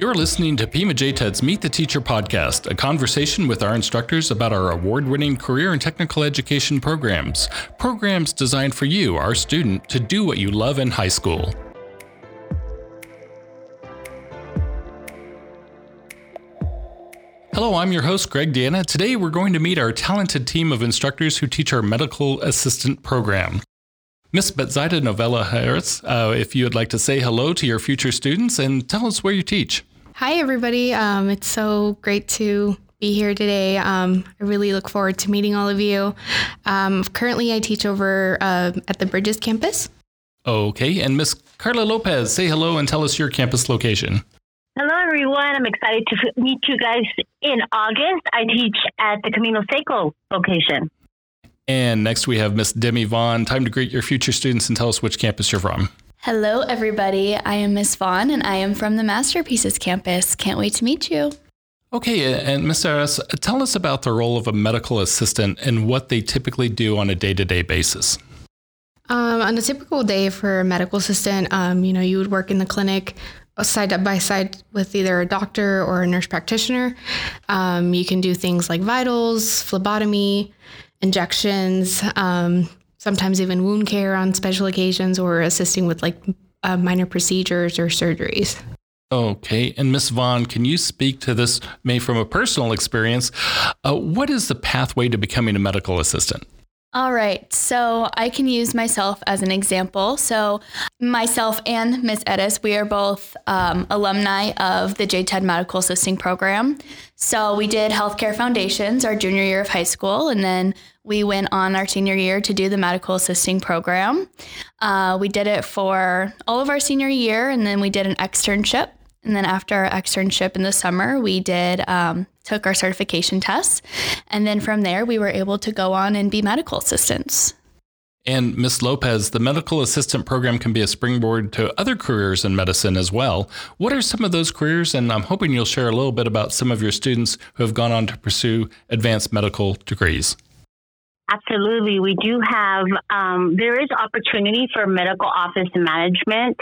You're listening to Pima JTED's Meet the Teacher podcast, a conversation with our instructors about our award winning career and technical education programs. Programs designed for you, our student, to do what you love in high school. Hello, I'm your host, Greg Deanna. Today we're going to meet our talented team of instructors who teach our medical assistant program. Miss Betzaida Novela-Heras, uh, if you would like to say hello to your future students and tell us where you teach. Hi, everybody. Um, it's so great to be here today. Um, I really look forward to meeting all of you. Um, currently, I teach over uh, at the Bridges campus. Okay, and Miss Carla Lopez, say hello and tell us your campus location. Hello, everyone. I'm excited to meet you guys in August. I teach at the Camino Seco location. And next we have Miss Demi Vaughn. Time to greet your future students and tell us which campus you're from. Hello, everybody. I am Miss Vaughn, and I am from the Masterpieces campus. Can't wait to meet you. Okay, and Ms. Heras, tell us about the role of a medical assistant and what they typically do on a day-to-day basis. Um, on a typical day for a medical assistant, um, you know, you would work in the clinic side by side with either a doctor or a nurse practitioner. Um, you can do things like vitals, phlebotomy, injections, um, sometimes even wound care on special occasions, or assisting with like uh, minor procedures or surgeries. Okay. And Miss Vaughn, can you speak to this, maybe from a personal experience? Uh, what is the pathway to becoming a medical assistant? All right, so I can use myself as an example. So, myself and Miss Edis, we are both um, alumni of the JTED Medical Assisting Program. So, we did Healthcare Foundations our junior year of high school, and then we went on our senior year to do the Medical Assisting Program. Uh, we did it for all of our senior year, and then we did an externship. And then after our externship in the summer, we did um, took our certification tests. And then from there, we were able to go on and be medical assistants. And Ms. Lopez, the medical assistant program can be a springboard to other careers in medicine as well. What are some of those careers? And I'm hoping you'll share a little bit about some of your students who have gone on to pursue advanced medical degrees. Absolutely. We do have, um, there is opportunity for medical office management.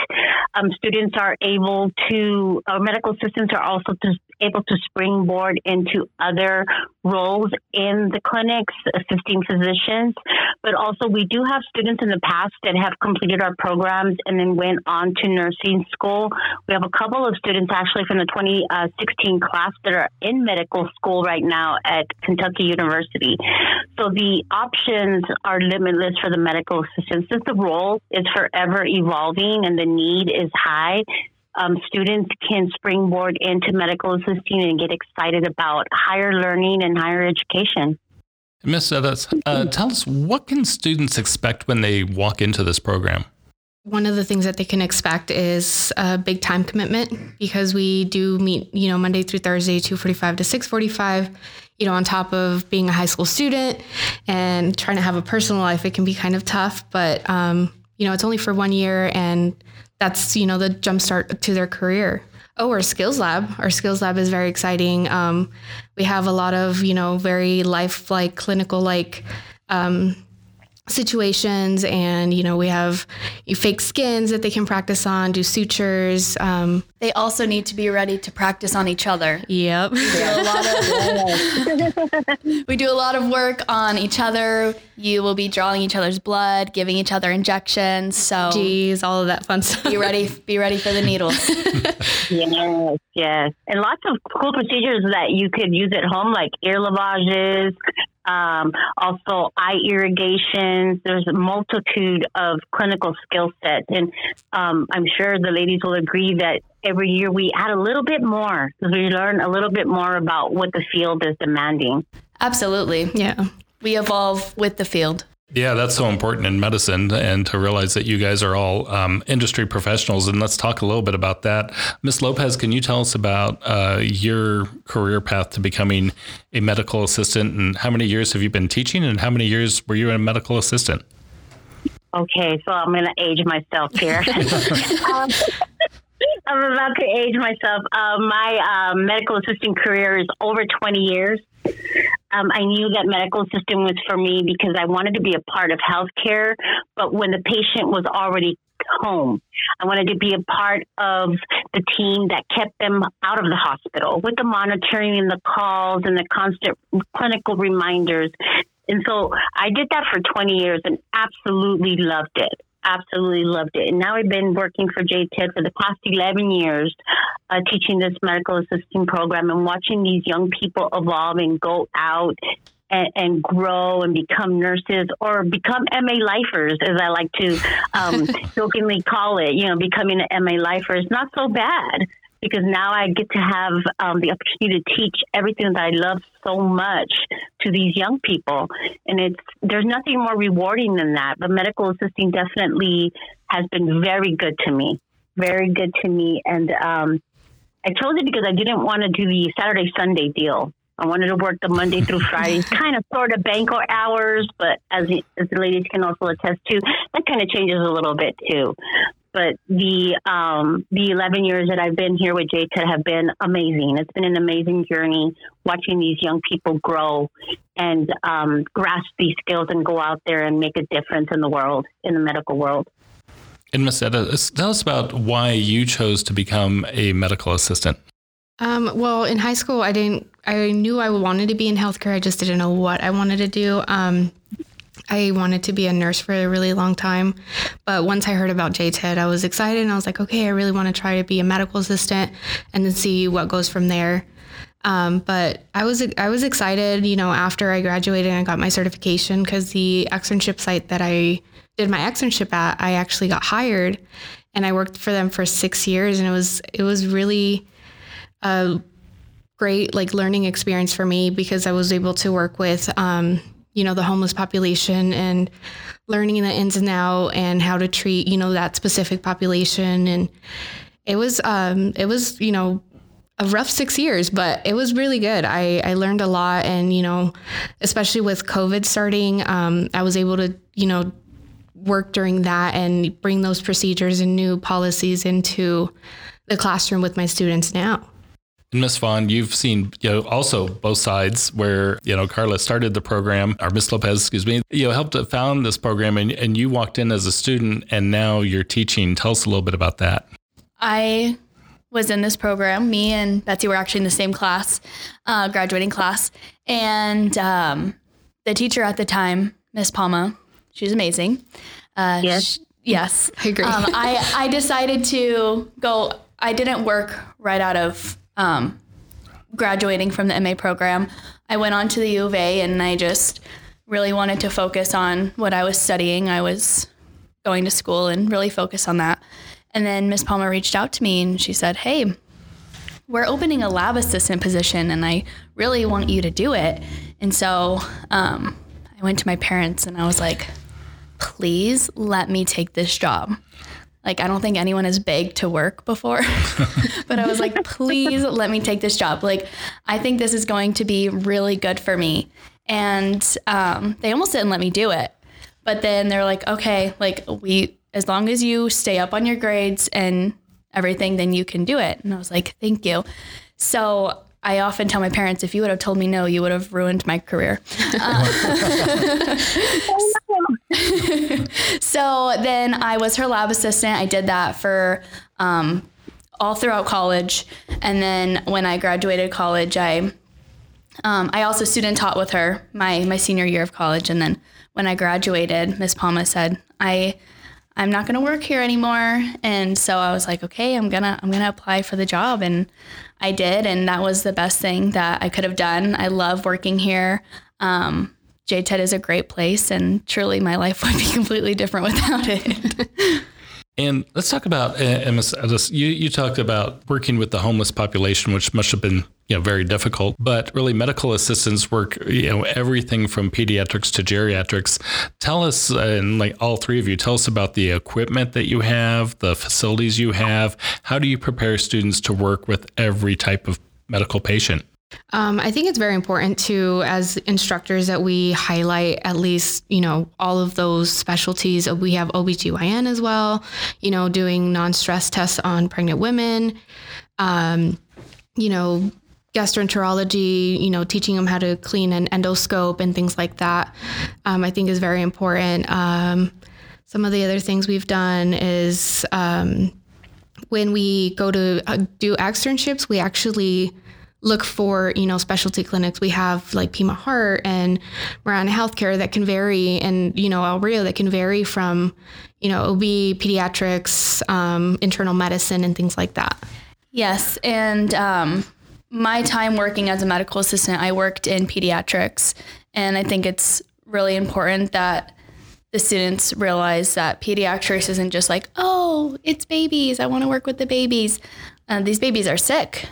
Um, students are able to, medical assistants are also able to springboard into other roles in the clinics, assisting physicians. But also, we do have students in the past that have completed our programs and then went on to nursing school. We have a couple of students actually from the 2016 class that are in medical school right now at Kentucky University. So the options are limitless for the medical assistants. Since the role is forever evolving and the need is high, um, students can springboard into medical assisting and get excited about higher learning and higher education. Ms. Edis, uh, tell us what can students expect when they walk into this program? One of the things that they can expect is a big time commitment because we do meet, you know, Monday through Thursday, 2:45 to 6:45 you know, on top of being a high school student and trying to have a personal life, it can be kind of tough. But, um, you know, it's only for one year and that's, you know, the jumpstart to their career. Oh, our skills lab. Our skills lab is very exciting. Um, we have a lot of, you know, very life-like, clinical-like um, situations and you know we have fake skins that they can practice on do sutures um, they also need to be ready to practice on each other. Yep. We do, a lot of, we do a lot of work on each other. You will be drawing each other's blood giving each other injections so geez all of that fun stuff. be ready be ready for the needles yes yes. And lots of cool procedures that you could use at home like ear lavages um, also eye irrigations. There's a multitude of clinical skill sets. And um, I'm sure the ladies will agree that every year we add a little bit more because we learn a little bit more about what the field is demanding. Absolutely. Yeah. We evolve with the field. Yeah, that's so important in medicine, and to realize that you guys are all um, industry professionals. And let's talk a little bit about that. Miss Lopez, can you tell us about uh, your career path to becoming a medical assistant, and how many years have you been teaching, and how many years were you a medical assistant? Okay, so I'm going to age myself here. um, I'm about to age myself. Uh, my uh, medical assistant career is over 20 years. Um, I knew that medical system was for me because I wanted to be a part of healthcare. But when the patient was already home. I wanted to be a part of the team that kept them out of the hospital with the monitoring and the calls and the constant clinical reminders. And so I did that for 20 years and absolutely loved it absolutely loved it. And now I've been working for JTED for the past 11 years, uh, teaching this medical assisting program and watching these young people evolve and go out and, and, grow and become nurses or become MA lifers, as I like to um, jokingly call it. You know, becoming an MA lifer is not so bad because now I get to have um, the opportunity to teach everything that I love so much to these young people, and it's there's nothing more rewarding than that. But medical assisting definitely has been very good to me, very good to me, and um, I chose it because I didn't want to do the Saturday Sunday deal. I wanted to work the Monday through Friday, kind of sort of bank hours, but as, as the ladies can also attest to, that kind of changes a little bit too. But the um, the 11 years that I've been here with JTED have been amazing. It's been an amazing journey watching these young people grow and um, grasp these skills and go out there and make a difference in the world, in the medical world. And Ms. Etta, tell us about why you chose to become a medical assistant. Um, well, in high school, I didn't. I knew I wanted to be in healthcare. I just didn't know what I wanted to do. Um, I wanted to be a nurse for a really long time, but once I heard about JTED, I was excited and I was like, okay, I really want to try to be a medical assistant and then see what goes from there. Um, but I was I was excited, you know, after I graduated and I got my certification because the externship site that I did my externship at, I actually got hired, and I worked for them for six years, and it was it was really a great like learning experience for me because I was able to work with um, you know the homeless population and learning the ins and outs and how to treat you know that specific population and it was um, it was you know a rough six years, but it was really good. I, I learned a lot. And, you know, especially with COVID starting, um, I was able to, you know, work during that and bring those procedures and new policies into the classroom with my students now. Miss Vaughn, you've seen you know also both sides where you know Carla started the program, or Miss Lopez, excuse me, you know helped to found this program, and, and you walked in as a student, and now you're teaching. Tell us a little bit about that. I was in this program. Me and Betsy were actually in the same class, uh, graduating class, and um, the teacher at the time, Miss Palma, she's amazing. Uh, yes, she, yes, I agree. Um, I I decided to go. I didn't work right out of um, graduating from the MA program, I went on to the U of A and I just really wanted to focus on what I was studying. I was going to school and really focus on that. And then Miss Palmer reached out to me and she said, Hey, we're opening a lab assistant position and I really want you to do it. And so um, I went to my parents and I was like, please let me take this job. Like, I don't think anyone has begged to work before, but I was like, please let me take this job. Like, I think this is going to be really good for me. And um, they almost didn't let me do it. But then they're like, okay, like, we, as long as you stay up on your grades and everything, then you can do it. And I was like, thank you. So I often tell my parents, if you would have told me no, you would have ruined my career. so then I was her lab assistant. I did that for um, all throughout college, and then when I graduated college, I um, I also student taught with her my my senior year of college, and then when I graduated, Miss Palma said I. I'm not going to work here anymore. And so I was like, okay, I'm going to I'm going to apply for the job and I did and that was the best thing that I could have done. I love working here. Um, JTED is a great place, and truly my life would be completely different without it. and let's talk about uh, you. You talked about working with the homeless population, which must have been you know very difficult. But really, medical assistants work you know everything from pediatrics to geriatrics. Tell us, uh, and like all three of you, tell us about the equipment that you have, the facilities you have. How do you prepare students to work with every type of medical patient? Um, I think it's very important to, as instructors, that we highlight at least, you know, all of those specialties. We have OBGYN as well, you know, doing non stress tests on pregnant women, um, you know, gastroenterology, you know, teaching them how to clean an endoscope and things like that, um, I think is very important. Um, some of the other things we've done is um, when we go to uh, do externships, we actually look for you know specialty clinics. We have like Pima Heart and Marana Healthcare that can vary, and you know El Rio that can vary from you know OB, pediatrics, um, internal medicine, and things like that. Yes, and um, my time working as a medical assistant, I worked in pediatrics, and I think it's really important that the students realize that pediatrics isn't just like, oh, it's babies. I want to work with the babies. Uh, these babies are sick.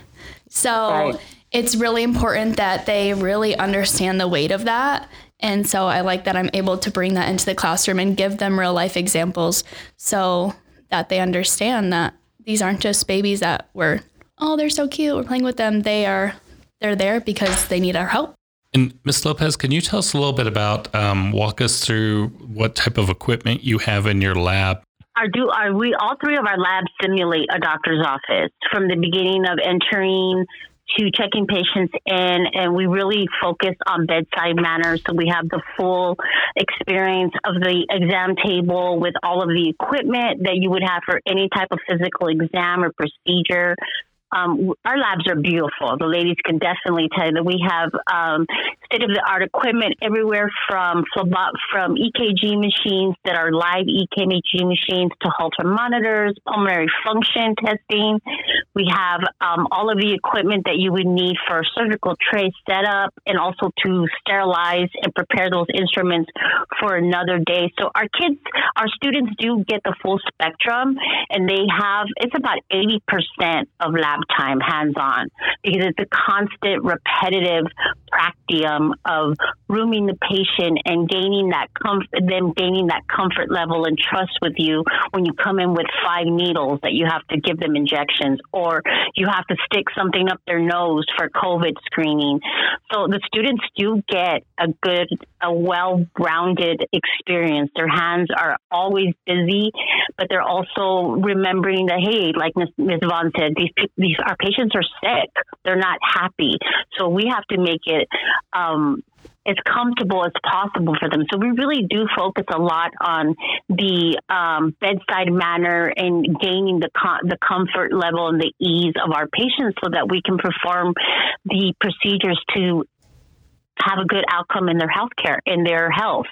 So right. it's really important that they really understand the weight of that. And so I like that I'm able to bring that into the classroom and give them real life examples so that they understand that these aren't just babies that were, oh, they're so cute. We're playing with them. They are, they're there because they need our help. And Ms. Lopez, can you tell us a little bit about, um, walk us through what type of equipment you have in your lab? Are do are we all three of our labs simulate a doctor's office from the beginning of entering to checking patients in, and we really focus on bedside manner. So we have the full experience of the exam table with all of the equipment that you would have for any type of physical exam or procedure. Um, our labs are beautiful. The ladies can definitely tell you that we have um, state of the art equipment everywhere from from EKG machines that are live EKG machines to Holter monitors, pulmonary function testing. We have um, all of the equipment that you would need for surgical tray setup and also to sterilize and prepare those instruments for another day. So our kids, our students do get the full spectrum and they have, it's about 80% of lab time hands on because it's a constant, repetitive practicum of rooming the patient and gaining that comfort, them gaining that comfort level and trust with you when you come in with five needles that you have to give them injections or you have to stick something up their nose for COVID screening. So the students do get a good, a well rounded experience. Their hands are always busy, but they're also remembering that, hey, like Ms. Vaughn said, these, these our patients are sick. They're not happy. So we have to make it um, as comfortable as possible for them. So we really do focus a lot on the um, bedside manner and gaining the com- the comfort level and the ease of our patients, so that we can perform the procedures to have a good outcome in their healthcare in their health.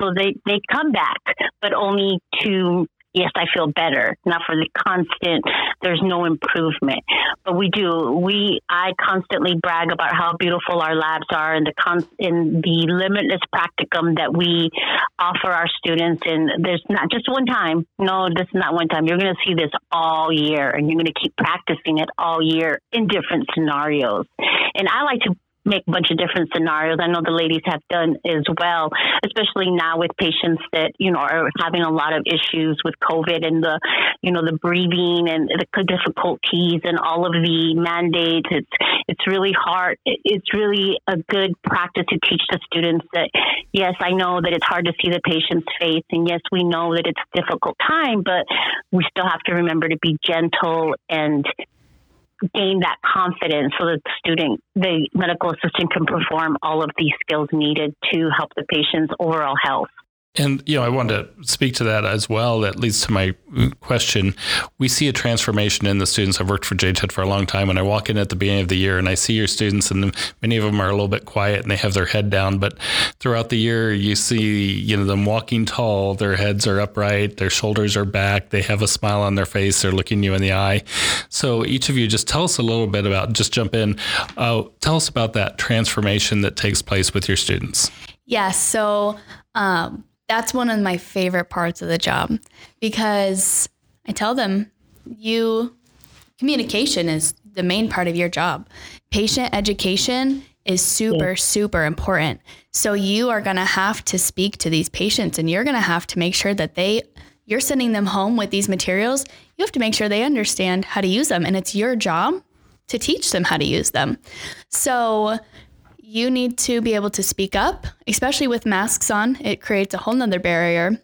So they they come back, but only to yes, I feel better. Not for the constant, there's no improvement. But we do. We, I constantly brag about how beautiful our labs are and the con- in the limitless practicum that we offer our students. And there's not just one time. No, this is not one time. You're going to see this all year and you're going to keep practicing it all year in different scenarios. And I like to make a bunch of different scenarios. I know the ladies have done as well, especially now with patients that, you know, are having a lot of issues with COVID and the, you know, the breathing and the difficulties and all of the mandates. It's, it's really hard. It's really a good practice to teach the students that, yes, I know that it's hard to see the patient's face. And yes, we know that it's a difficult time, but we still have to remember to be gentle and gain that confidence so that the student, the medical assistant can perform all of these skills needed to help the patient's overall health. And you know, I wanted to speak to that as well. That leads to my question. We see a transformation in the students. I've worked for JTED for a long time, and I walk in at the beginning of the year and I see your students, and many of them are a little bit quiet and they have their head down. But throughout the year, you see you know them walking tall. Their heads are upright. Their shoulders are back. They have a smile on their face. They're looking you in the eye. So each of you, just tell us a little bit about. Just jump in. Uh, tell us about that transformation that takes place with your students. Yes. So. Um, that's one of my favorite parts of the job because I tell them you communication is the main part of your job. Patient education is super, yeah. super important. So you are going to have to speak to these patients and you're going to have to make sure that they, you're sending them home with these materials. You have to make sure they understand how to use them. And it's your job to teach them how to use them. So you need to be able to speak up, especially with masks on. It creates a whole nother barrier.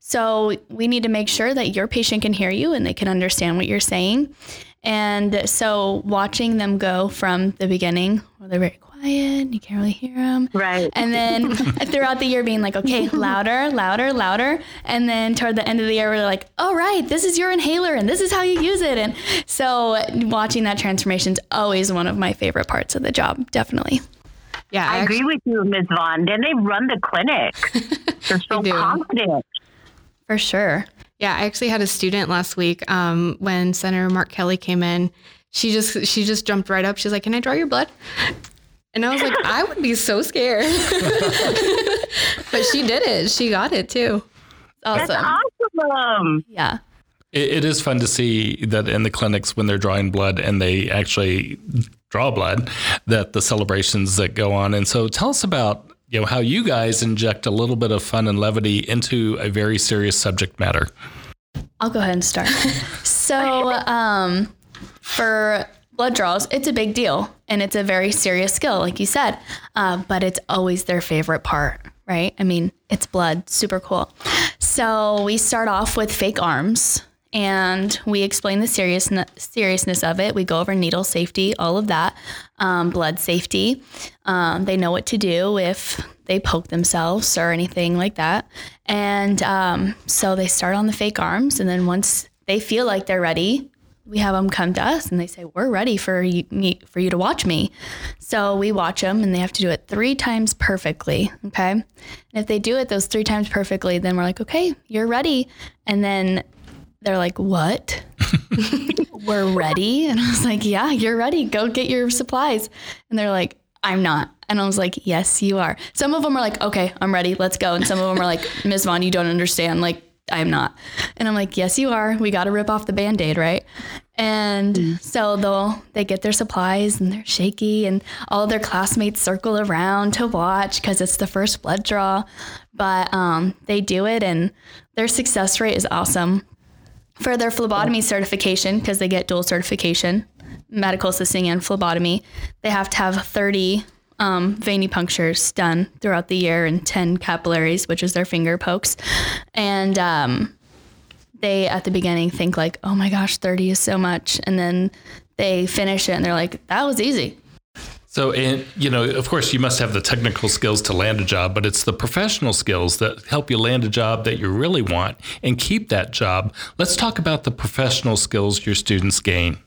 So we need to make sure that your patient can hear you and they can understand what you're saying. And so watching them go from the beginning, where they're very quiet. You can't really hear them. Right. And then throughout the year, being like, okay, louder, louder, louder. And then toward the end of the year, we're like, all right, this is your inhaler and this is how you use it. And so watching that transformation is always one of my favorite parts of the job, definitely. Yeah, I, agree with you, Ms. Vaughn. Then they run the clinic. They're so do. confident. For sure. Yeah, I actually had a student last week um, when Senator Mark Kelly came in. She just she just jumped right up. She's like, "Can I draw your blood?" And I was like, "I would be so scared," but she did it. She got it too. Awesome. That's awesome. Yeah. It, it is fun to see that in the clinics when they're drawing blood and they actually draw blood, that the celebrations that go on. And so, tell us about you know how you guys inject a little bit of fun and levity into a very serious subject matter. I'll go ahead and start. so, um, for blood draws, it's a big deal and it's a very serious skill, like you said, uh, but it's always their favorite part, right? I mean, it's blood, super cool. So, we start off with fake arms and we explain the seriousness of it. We go over needle safety, all of that, um, blood safety. Um, they know what to do if they poke themselves or anything like that. And um, so they start on the fake arms, and then once they feel like they're ready, we have them come to us and they say, "We're ready for you, me for you to watch me." So we watch them, and they have to do it three times perfectly. Okay, and if they do it those three times perfectly, then we're like, "Okay, you're ready," and then they're like, What? We're ready. And I was like, Yeah, you're ready. Go get your supplies. And they're like, I'm not. And I was like, Yes, you are. Some of them are like, Okay, I'm ready. Let's go. And some of them are like, Ms. Vaughn, you don't understand. Like, I'm not. And I'm like, Yes, you are. We got to rip off the band aid, right? And so they'll they get their supplies and they're shaky and all their classmates circle around to watch because it's the first blood draw. But um, they do it and their success rate is awesome for their phlebotomy certification because they get dual certification medical assisting and phlebotomy they have to have 30 um, venipunctures done throughout the year and 10 capillaries which is their finger pokes. And um, they at the beginning think like oh my gosh 30 is so much. And then they finish it and they're like that was easy So, and you know, of course, you must have the technical skills to land a job, but it's the professional skills that help you land a job that you really want and keep that job. Let's talk about the professional skills your students gain.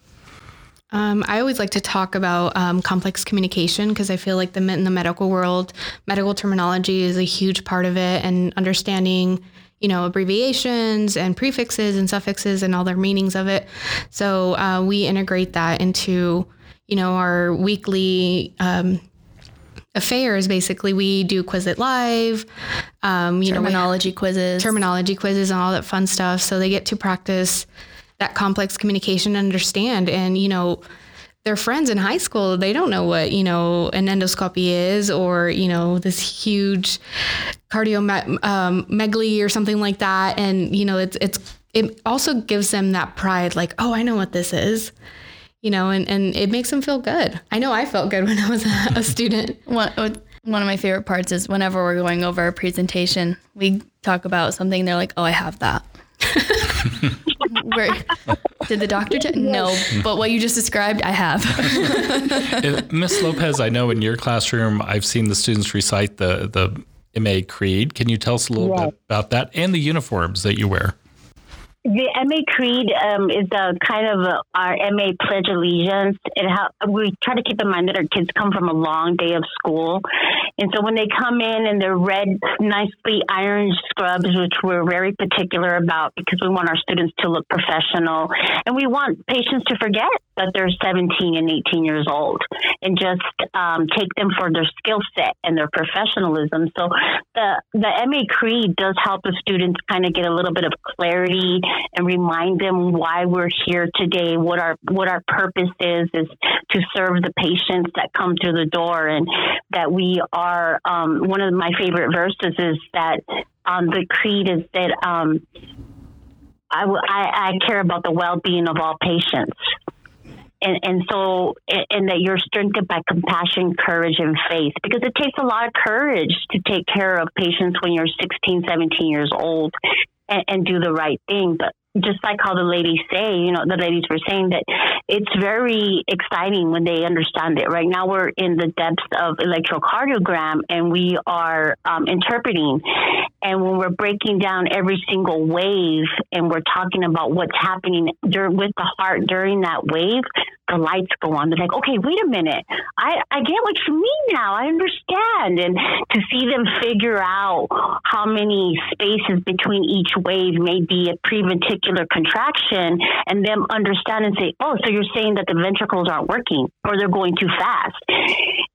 Um, I always like to talk about um, complex communication because I feel like the in the medical world, medical terminology is a huge part of it, and understanding, you know, abbreviations and prefixes and suffixes and all their meanings of it. So uh, we integrate that into, you know, our weekly. Um, affairs basically we do quizlet live um, you know terminology quizzes terminology quizzes and all that fun stuff. So they get to practice that complex communication and understand. And, you know, their friends in high school, they don't know what, you know, an endoscopy is or, you know, this huge cardiomegaly um, or something like that. And, you know, it's, it's, it also gives them that pride, like, oh, I know what this is. You know, and, and it makes them feel good. I know I felt good when I was a, a student. one, one of my favorite parts is whenever we're going over a presentation, we talk about something. They're like, "Oh, I have that." Where, did the doctor? T- no, but what you just described, I have. Uh, Miss Lopez, I know in your classroom, I've seen the students recite the the MA Creed. Can you tell us a little Yes. bit about that and the uniforms that you wear? The MA Creed um, is a kind of our MA Pledge Allegiance. It ha- we try to keep in mind that our kids come from a long day of school, and so when they come in and they're red, nicely ironed scrubs, which we're very particular about because we want our students to look professional, and we want patients to forget that they're 17 and 18 years old, and just um, take them for their skill set and their professionalism. So the the MA Creed does help the students kind of get a little bit of clarity and remind them why we're here today, what our what our purpose is is to serve the patients that come through the door, and that we are. Um, one of my favorite verses is that um, the creed is that um, I, I I care about the well being of all patients. And, and so, and that you're strengthened by compassion, courage, and faith, because it takes a lot of courage to take care of patients when you're 16, 17 years old and, and do the right thing. But just like how the ladies say, you know, the ladies were saying that it's very exciting when they understand it. Right now, we're in the depths of electrocardiogram and we are um, interpreting. And when we're breaking down every single wave and we're talking about what's happening with the heart during that wave, the lights go on. They're like, okay, wait a minute. I, I get what you mean now. I understand. And to see them figure out how many spaces between each wave may be a preventricular contraction and them understand and say, oh, so you're saying that the ventricles aren't working or they're going too fast.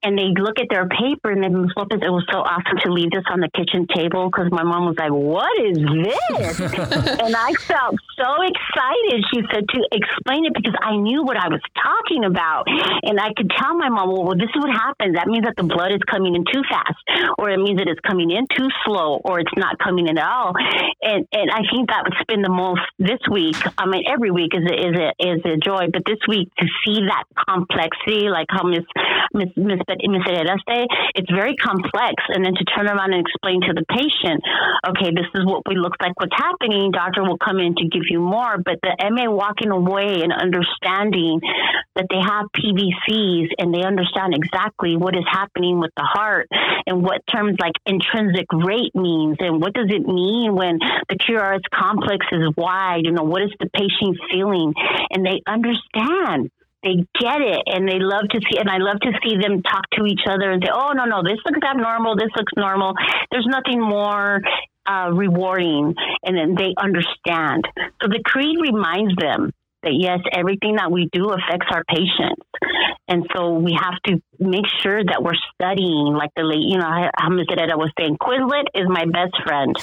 And they look at their paper and Ms. Lopez, it was so awesome to leave this on the kitchen table because my mom was like, what is this? and I felt so excited, she said, to explain it because I knew what I was talking about. And I could tell my mom, well, this is what happens. That means that the blood is coming in too fast, or it means that it's coming in too slow, or it's not coming in at all. And and I think that would spend the most this week. I mean, every week is a, is a is a joy, but this week to see that complexity, like how Miss Miss Miss Miss say, it's very complex, and then to turn around and explain to the patient, okay, this is what we look like. What's happening? Doctor will come in to give you more, but the MA walking away and understanding that they have PVCs and they understand exactly what is happening with the heart and what terms like intrinsic rate means and what does it mean when the QRS complex is wide, you know, what is the patient feeling? And they understand they get it and they love to see and I love to see them talk to each other and say, Oh no, no, this looks abnormal, this looks normal. There's nothing more uh, rewarding and then they understand. So the creed reminds them that yes, everything that we do affects our patients. And so we have to make sure that we're studying, like the late, you know, Hamza was saying, Quizlet is my best friend.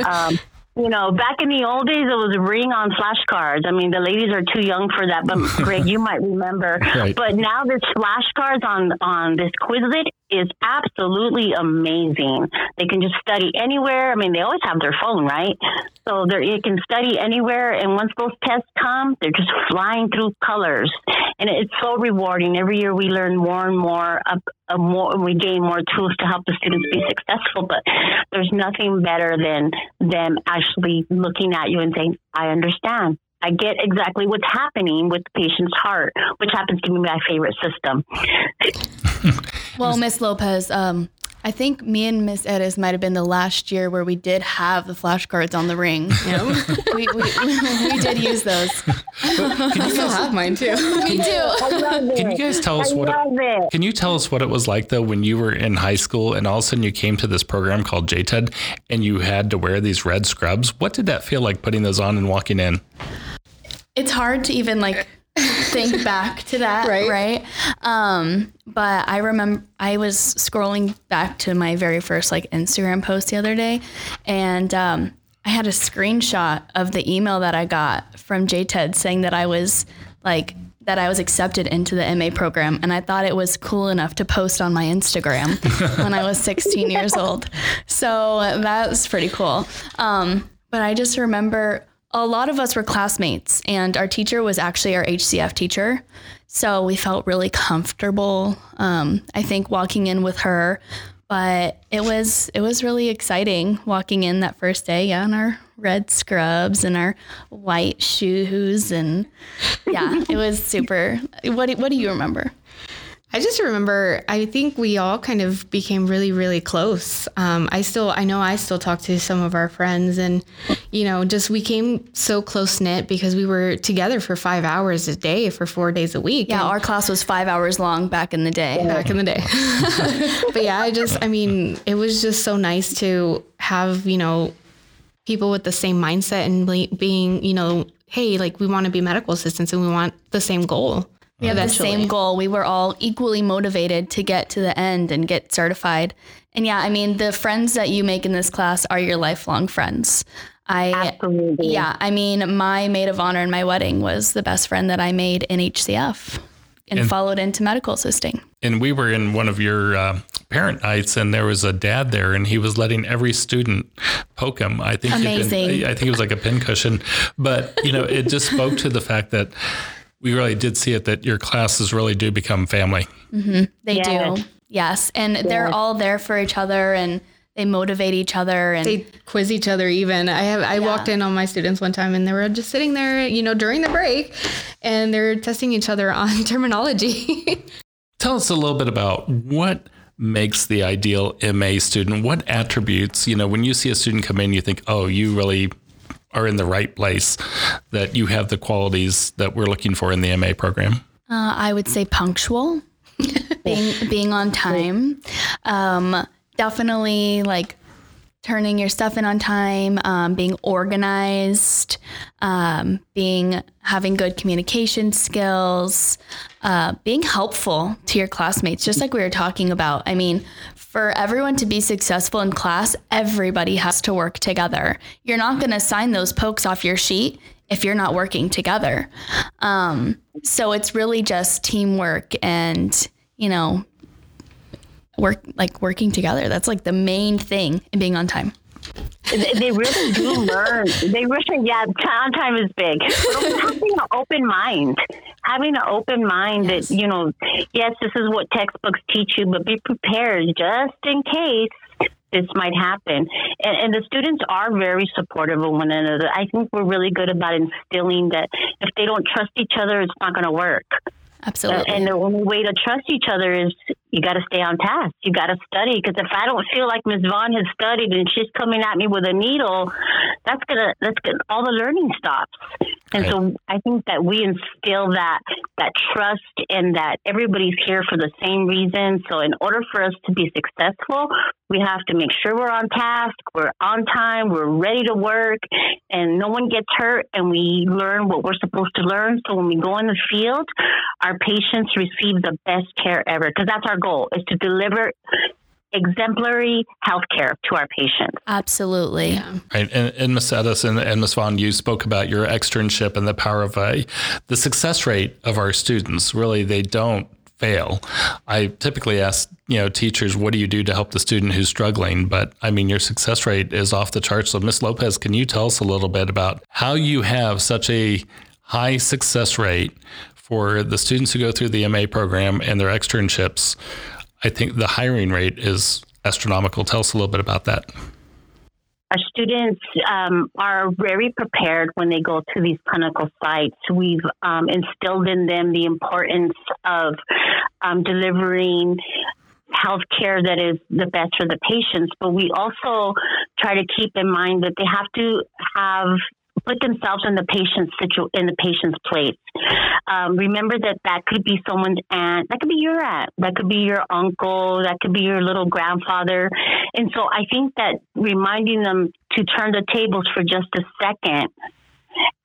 um, you know, back in the old days, it was ring on flashcards. I mean, the ladies are too young for that, but Greg, you might remember. Right. But now this flashcards on on this Quizlet is absolutely amazing. They can just study anywhere. I mean, they always have their phone, right? So they can study anywhere. And once those tests come, they're just flying through colors, and it's so rewarding. Every year we learn more and more. Up, uh, more we gain more tools to help the students be successful. But there's nothing better than them actually looking at you and saying, "I understand." I get exactly what's happening with the patient's heart, which happens to be my favorite system. well, Miss Lopez, um, I think me and Miss Edis might have been the last year where we did have the flashcards on the ring. Yeah, we, we, we, we, did use those. Can you still have mine too? Me too. Can you guys tell us I what? It, can you tell us what it was like though when you were in high school and all of a sudden you came to this program called JTED and you had to wear these red scrubs? What did that feel like putting those on and walking in? It's hard to even like think back to that, right? Right. Um, but I remember I was scrolling back to my very first like Instagram post the other day, and um, I had a screenshot of the email that I got from JTED saying that I was like that I was accepted into the MA program, and I thought it was cool enough to post on my Instagram when I was 16 years old. So that was pretty cool. Um, but I just remember a lot of us were classmates, and our teacher was actually our HCF teacher. So we felt really comfortable, um, I think, walking in with her. But it was it was really exciting walking in that first day, yeah, in our red scrubs and our white shoes, and yeah, it was super. What do, what do you remember? I just remember, I think we all kind of became really, really close. Um, I still, I know I still talk to some of our friends, and, you know, just we came so close knit because we were together for five hours a day for four days a week. Yeah, our class was five hours long back in the day. Back in the day. but yeah, I just, I mean, it was just so nice to have, you know, people with the same mindset and being, you know, hey, like we want to be medical assistants and we want the same goal. We have Eventually. the same goal. We were all equally motivated to get to the end and get certified. And yeah, I mean, the friends that you make in this class are your lifelong friends. I Absolutely. yeah, I mean, my maid of honor in my wedding was the best friend that I made in HCF and, and followed into medical assisting. And we were in one of your uh, parent nights, and there was a dad there, and he was letting every student poke him. I think amazing. Been, I think it was like a pincushion, but you know, it just spoke to the fact that we really did see it that your classes really do become family. Mm-hmm. They yes. do. Yes. And yes. they're all there for each other and they motivate each other and they quiz each other even i have i yeah. walked in on my students one time and they were just sitting there you know during the break and they're testing each other on terminology tell us a little bit about what makes the ideal ma student what attributes you know when you see a student come in you think oh you really are in the right place that you have the qualities that we're looking for in the ma program uh, i would say punctual being being on time um, definitely like turning your stuff in on time, um, being organized, um, being having good communication skills, uh, being helpful to your classmates, just like we were talking about. I mean, for everyone to be successful in class, everybody has to work together. You're not going to sign those pokes off your sheet if you're not working together. Um, so it's really just teamwork and you know work like working together. That's like the main thing in being on time. They really do learn. They really, yeah, on time is big. having an open mind, having an open mind yes. that, you know, yes, this is what textbooks teach you, but be prepared just in case this might happen. And, and, the students are very supportive of one another. I think we're really good about instilling that if they don't trust each other, it's not going to work. Absolutely. Uh, and the only way to trust each other is you got to stay on task. You got to study because if I don't feel like Ms. Vaughn has studied and she's coming at me with a needle, that's gonna that's gonna all the learning stops. And so I think that we instill that that trust and that everybody's here for the same reason. So in order for us to be successful, we have to make sure we're on task, we're on time, we're ready to work, and no one gets hurt, and we learn what we're supposed to learn. So when we go in the field, our patients receive the best care ever because that's our goal is to deliver exemplary health care to our patients. Absolutely. Yeah. Right. And, and Ms. Edison and Ms. Vaughn, you spoke about your externship and the power of a, the success rate of our students. Really, they don't fail. I typically ask, you know, teachers, what do you do to help the student who's struggling? But I mean, your success rate is off the charts. So, Ms. Lopez, can you tell us a little bit about how you have such a high success rate for the students who go through the MA program and their externships? I think the hiring rate is astronomical. Tell us a little bit about that. Our students um, are very prepared when they go to these clinical sites. We've um, instilled in them the importance of um, delivering health care that is the best for the patients, but we also try to keep in mind that they have to have put themselves in the patient's situ- in the patient's place. Um, remember that that could be someone's aunt, that could be your aunt, that could be your uncle, that could be your little grandfather. And so I think that reminding them to turn the tables for just a second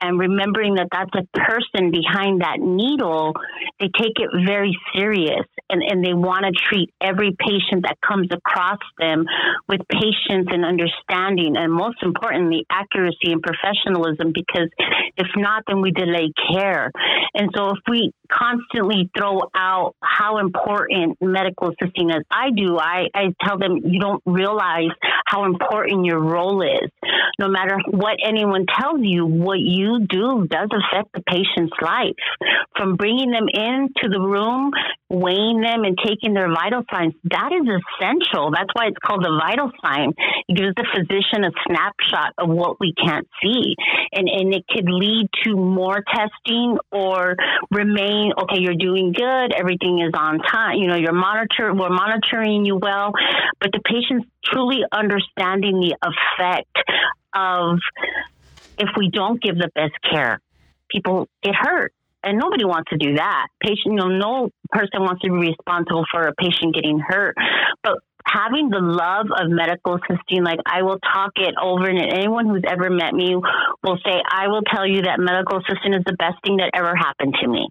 and remembering that that's a person behind that needle, they take it very serious and, and they want to treat every patient that comes across them with patience and understanding, and most importantly, accuracy and professionalism. Because if not, then we delay care. And so, if we constantly throw out how important medical assisting is, I do, I, I tell them you don't realize how important your role is. No matter what anyone tells you, what you do does affect the patient's life. From bringing them into the room, weighing them, and taking their vital signs, that is essential. That's why it's called the vital sign. It gives the physician a snapshot of what we can't see. And, and it could lead to more testing or remain, okay, you're doing good, everything is on time, you know, you're monitor, we're monitoring you well, but the patient's truly understanding the effect of if we don't give the best care, people get hurt. And nobody wants to do that. Patient, you know, no person wants to be responsible for a patient getting hurt. But having the love of medical assisting, like I will talk it over, and anyone who's ever met me will say, I will tell you that medical assistant is the best thing that ever happened to me.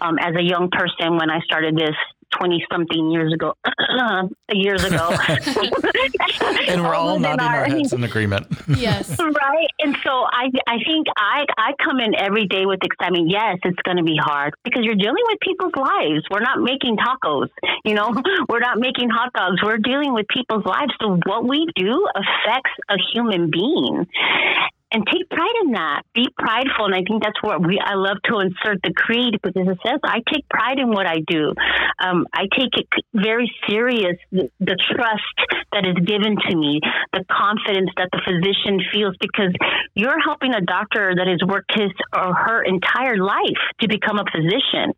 Um, as a young person, when I started this 20 something years ago, years ago. and we're all nodding our, our heads in agreement. yes. Right. And so I, I think I, I come in every day with excitement. Yes, it's going to be hard because you're dealing with people's lives. We're not making tacos, you know, we're not making hot dogs. We're dealing with people's lives. So what we do affects a human being. And take pride in that. Be prideful, and I think that's what we. I love to insert the creed because it says I take pride in what I do. Um, I take it very serious. The, the trust that is given to me, the confidence that the physician feels, because you're helping a doctor that has worked his or her entire life to become a physician,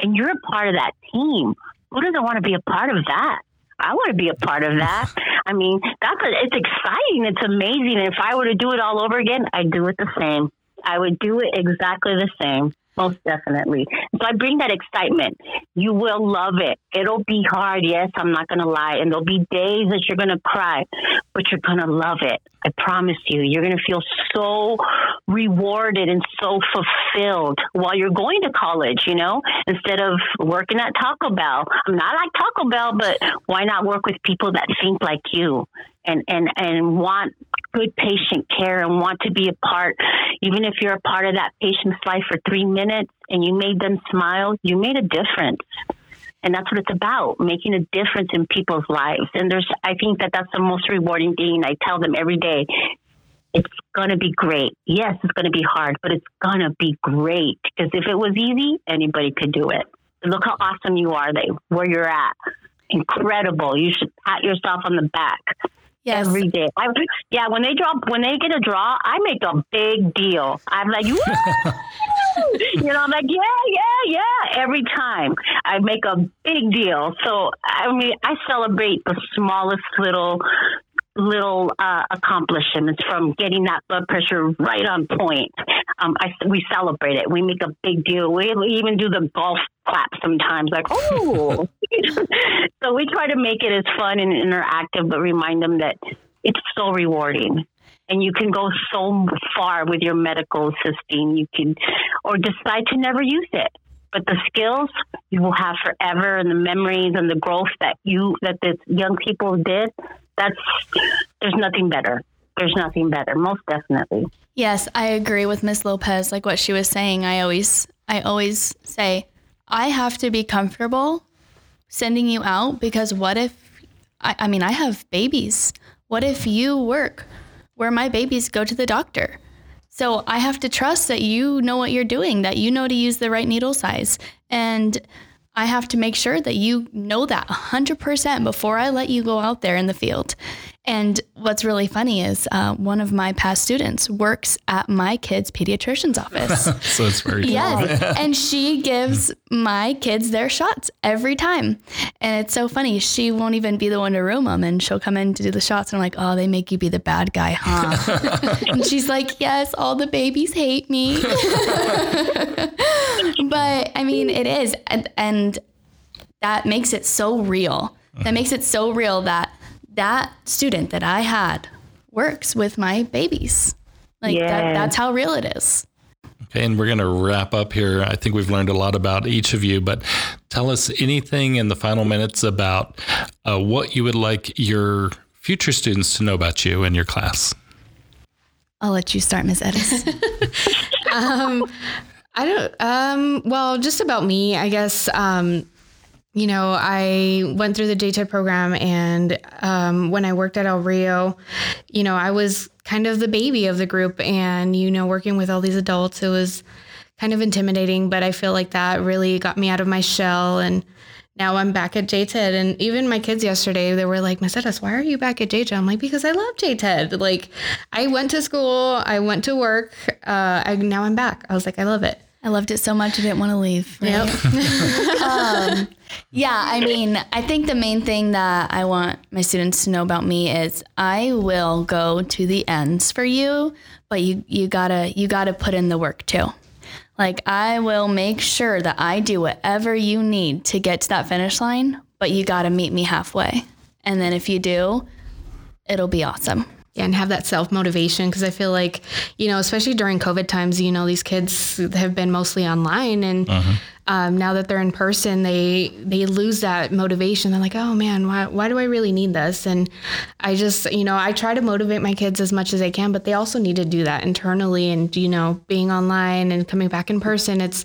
and you're a part of that team. Who doesn't want to be a part of that? I want to be a part of that. I mean, that's a, it's exciting. It's amazing. And if I were to do it all over again, I'd do it the same. I would do it exactly the same. Most definitely. So I bring that excitement. You will love it. It'll be hard. Yes, I'm not going to lie. And there'll be days that you're going to cry, but you're going to love it. I promise you. You're going to feel so rewarded and so fulfilled while you're going to college, you know, instead of working at Taco Bell. I'm not like Taco Bell, but why not work with people that think like you and, and, and want good patient care and want to be a part, even if you're a part of that patient's life for three minutes and you made them smile, you made a difference. And that's what it's about, making a difference in people's lives. And there's, I think that that's the most rewarding thing. I tell them every day, it's going to be great. Yes, it's going to be hard, but it's going to be great. Because if it was easy, anybody could do it. Look how awesome you are, they, where you're at. Incredible. You should pat yourself on the back. Yes. Every day. I, yeah, when they draw, when they get a draw, I make a big deal. I'm like, you know, I'm like, yeah, yeah, yeah. Every time I make a big deal. So I mean, I celebrate the smallest little little uh, accomplishments from getting that blood pressure right on point. Um, I, we celebrate it. We make a big deal. We, even do the golf clap sometimes, like, oh. so we try to make it as fun and interactive, but remind them that it's so rewarding. And you can go so far with your medical assisting. You can, or decide to never use it but the skills you will have forever and the memories and the growth that you that the young people did that's there's nothing better. There's nothing better most definitely. Yes i agree with miss lopez like what she was saying. I always i always say i have to be comfortable sending you out because what if i, I mean i have babies. What if you work where my babies go to the doctor? So I have to trust that you know what you're doing, that you know to use the right needle size. And I have to make sure that you know that 100% before I let you go out there in the field. And what's really funny is uh, one of my past students works at my kid's pediatrician's office. so it's very cool. Yes. and she gives my kids their shots every time. And it's so funny. She won't even be the one to room them and she'll come in to do the shots. And I'm like, oh, they make you be the bad guy, huh? and she's like, yes, all the babies hate me. but I mean, it is. And, and that makes it so real. That makes it so real that that student that I had works with my babies. Like yeah. that, that's how real it is. Okay, and we're going to wrap up here. I think we've learned a lot about each of you, but tell us anything in the final minutes about uh, what you would like your future students to know about you and your class. I'll let you start, Ms. Heras. um, I don't. Um, well, just about me, I guess. Um, you know, I went through the JTED program, and um, when I worked at El Rio, you know, I was kind of the baby of the group, and you know, working with all these adults, it was kind of intimidating. But I feel like that really got me out of my shell, and now I'm back at JTED. And even my kids yesterday, they were like, Mercedes, why are you back at JTED? I'm like, because I love JTED. Like, I went to school, I went to work, uh, I, now I'm back. I was like, I love it. I loved it so much I didn't want to leave. Right? Yep. um, yeah, I mean, I think the main thing that I want my students to know about me is I will go to the ends for you, but you you gotta you gotta put in the work too. Like I will make sure that I do whatever you need to get to that finish line, but you gotta meet me halfway. And then if you do, it'll be awesome and have that self motivation because I feel like, you know, especially during COVID times, you know, these kids have been mostly online, and uh-huh. um, now that they're in person, they they lose that motivation. They're like, oh man, why why do I really need this? And I just, you know, I try to motivate my kids as much as I can, but they also need to do that internally. And you know, being online and coming back in person, it's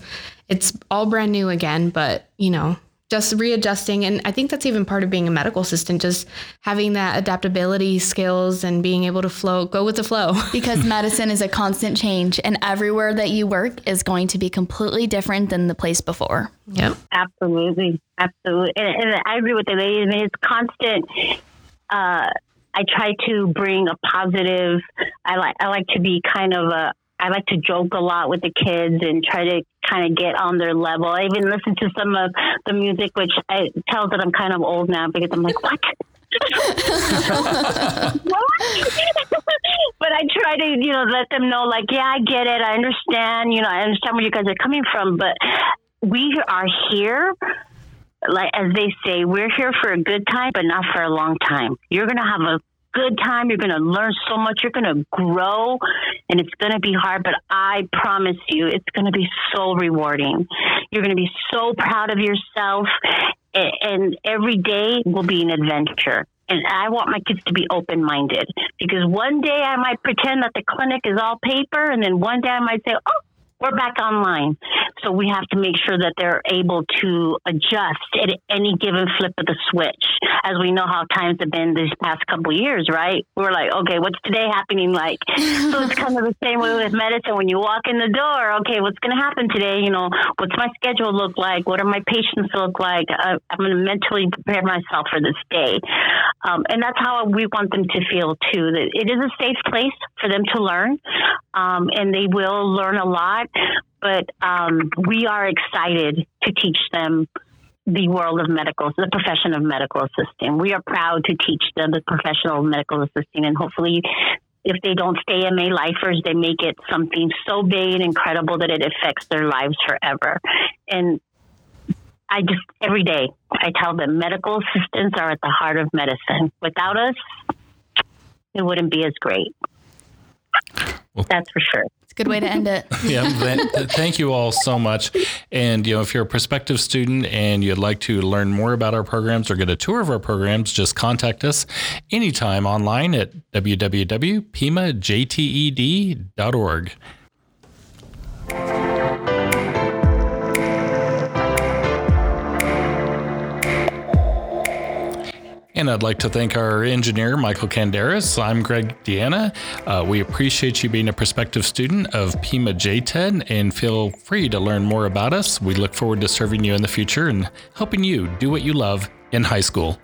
it's all brand new again. But you know, just readjusting. And i think that's even part of being a medical assistant just having that adaptability skills and being able to flow go with the flow. Because medicine is a constant change and everywhere that you work is going to be completely different than the place before. Yep. Absolutely. Absolutely. And, and i agree with the lady I mean, it's constant uh, I try to bring a positive. I like I like to be kind of a. I like to joke a lot with the kids and try to kind of get on their level. I even listen to some of the music, which I, tells that I'm kind of old now because I'm like, what? but I try to, you know, let them know, like, yeah, I get it. I understand. You know, I understand where you guys are coming from, but we are here like as they say, we're here for a good time, but not for a long time. You're going to have a good time. You're going to learn so much. You're going to grow, and it's going to be hard, but I promise you, it's going to be so rewarding. You're going to be so proud of yourself, and every day will be an adventure. And I want my kids to be open minded because one day I might pretend that the clinic is all paper, and then one day I might say, oh, we're back online. So we have to make sure that they're able to adjust at any given flip of the switch. As we know how times have been these past couple years, right? We're like, okay, what's today happening like? so it's kind of the same way with medicine. When you walk in the door, okay, what's going to happen today? You know, what's my schedule look like? What are my patients look like? Uh, I'm going to mentally prepare myself for this day. Um, and that's how we want them to feel too. That it is a safe place for them to learn, um, and they will learn a lot but um, we are excited to teach them the world of medical, the profession of medical assisting. We are proud to teach them the professional of medical assisting, and hopefully, if they don't stay MA lifers, they make it something so big and incredible that it affects their lives forever. And I just every day I tell them medical assistants are at the heart of medicine. Without us, it wouldn't be as great. Well, That's for sure good way to end it. yeah. thank you all so much. And, you know, if you're a prospective student and you'd like to learn more about our programs or get a tour of our programs, just contact us anytime online at www.pimajted.org. And I'd like to thank our engineer, Michael Canderas. I'm Greg Deanna. Uh, we appreciate you being a prospective student of Pima JTED and feel free to learn more about us. We look forward to serving you in the future and helping you do what you love in high school.